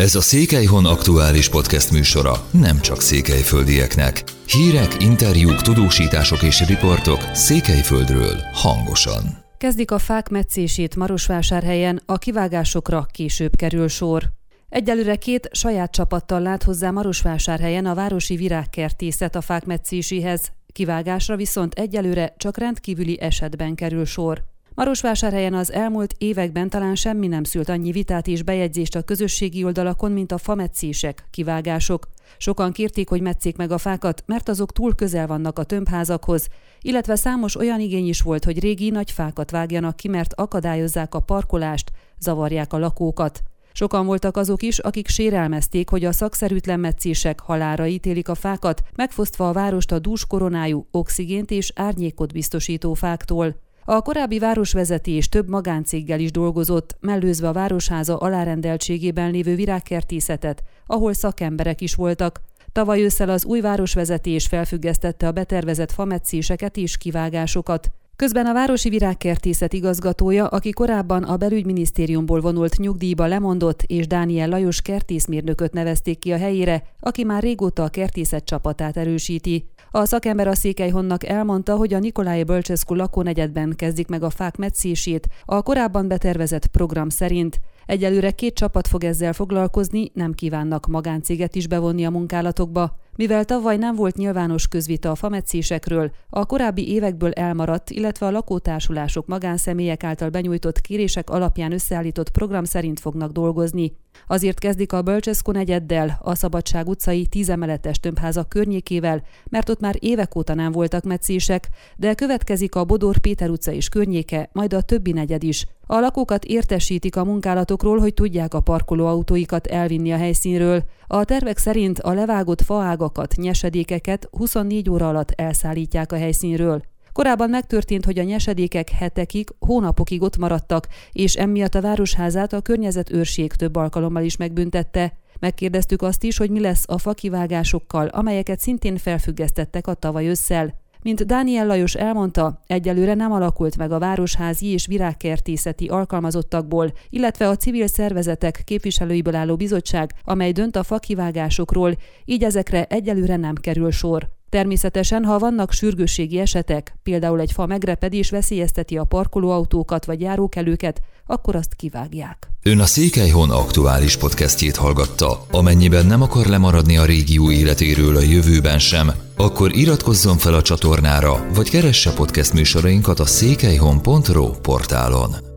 Ez a Székelyhon aktuális podcast műsora nem csak székelyföldieknek. Hírek, interjúk, tudósítások és riportok Székelyföldről hangosan. Kezdik a fák meccését Marosvásárhelyen, a kivágásokra később kerül sor. Egyelőre két saját csapattal lát hozzá Marosvásárhelyen a városi virágkertészet a fák meccéséhez, kivágásra viszont egyelőre csak rendkívüli esetben kerül sor. Marosvásárhelyen az elmúlt években talán semmi nem szült annyi vitát és bejegyzést a közösségi oldalakon, mint a fametszések, kivágások. Sokan kérték, hogy metszék meg a fákat, mert azok túl közel vannak a tömbházakhoz, illetve számos olyan igény is volt, hogy régi nagy fákat vágjanak ki, mert akadályozzák a parkolást, zavarják a lakókat. Sokan voltak azok is, akik sérelmezték, hogy a szakszerűtlen metszések halára ítélik a fákat, megfosztva a várost a dús koronájú, oxigént és árnyékot biztosító fáktól. A korábbi városvezetés több magáncéggel is dolgozott, mellőzve a városháza alárendeltségében lévő virágkertészetet, ahol szakemberek is voltak. Tavaly ősszel az új városvezetés felfüggesztette a betervezett fametszéseket és kivágásokat. Közben a Városi Virágkertészet igazgatója, aki korábban a belügyminisztériumból vonult nyugdíjba lemondott, és Dániel Lajos kertészmérnököt nevezték ki a helyére, aki már régóta a kertészet csapatát erősíti. A szakember a Székelyhonnak elmondta, hogy a Nikolai Bölcseszku lakónegyedben kezdik meg a fák metszését, a korábban betervezett program szerint. Egyelőre két csapat fog ezzel foglalkozni, nem kívánnak magáncéget is bevonni a munkálatokba. Mivel tavaly nem volt nyilvános közvita a fametszésekről, a korábbi évekből elmaradt, illetve a lakótársulások magánszemélyek által benyújtott kérések alapján összeállított program szerint fognak dolgozni. Azért kezdik a Bölcseszko negyeddel, a Szabadság utcai tízemeletes tömbházak környékével, mert ott már évek óta nem voltak metszések, de következik a Bodor Péter utca és környéke, majd a többi negyed is. A lakókat értesítik a munkálatokról, hogy tudják a parkolóautóikat elvinni a helyszínről. A tervek szerint a levágott faágakat, nyesedékeket 24 óra alatt elszállítják a helyszínről. Korábban megtörtént, hogy a nyesedékek hetekig, hónapokig ott maradtak, és emiatt a városházát a környezetőrség több alkalommal is megbüntette. Megkérdeztük azt is, hogy mi lesz a fakivágásokkal, amelyeket szintén felfüggesztettek a tavaly ősszel. Mint Dániel Lajos elmondta, egyelőre nem alakult meg a városházi és virágkertészeti alkalmazottakból, illetve a civil szervezetek képviselőiből álló bizottság, amely dönt a fakivágásokról, így ezekre egyelőre nem kerül sor. Természetesen, ha vannak sürgősségi esetek, például egy fa megrepedés veszélyezteti a parkolóautókat vagy járókelőket, akkor azt kivágják. Ön a Székelyhon aktuális podcastjét hallgatta. Amennyiben nem akar lemaradni a régió életéről a jövőben sem, akkor iratkozzon fel a csatornára, vagy keresse podcast műsorainkat a székelyhon.pro portálon.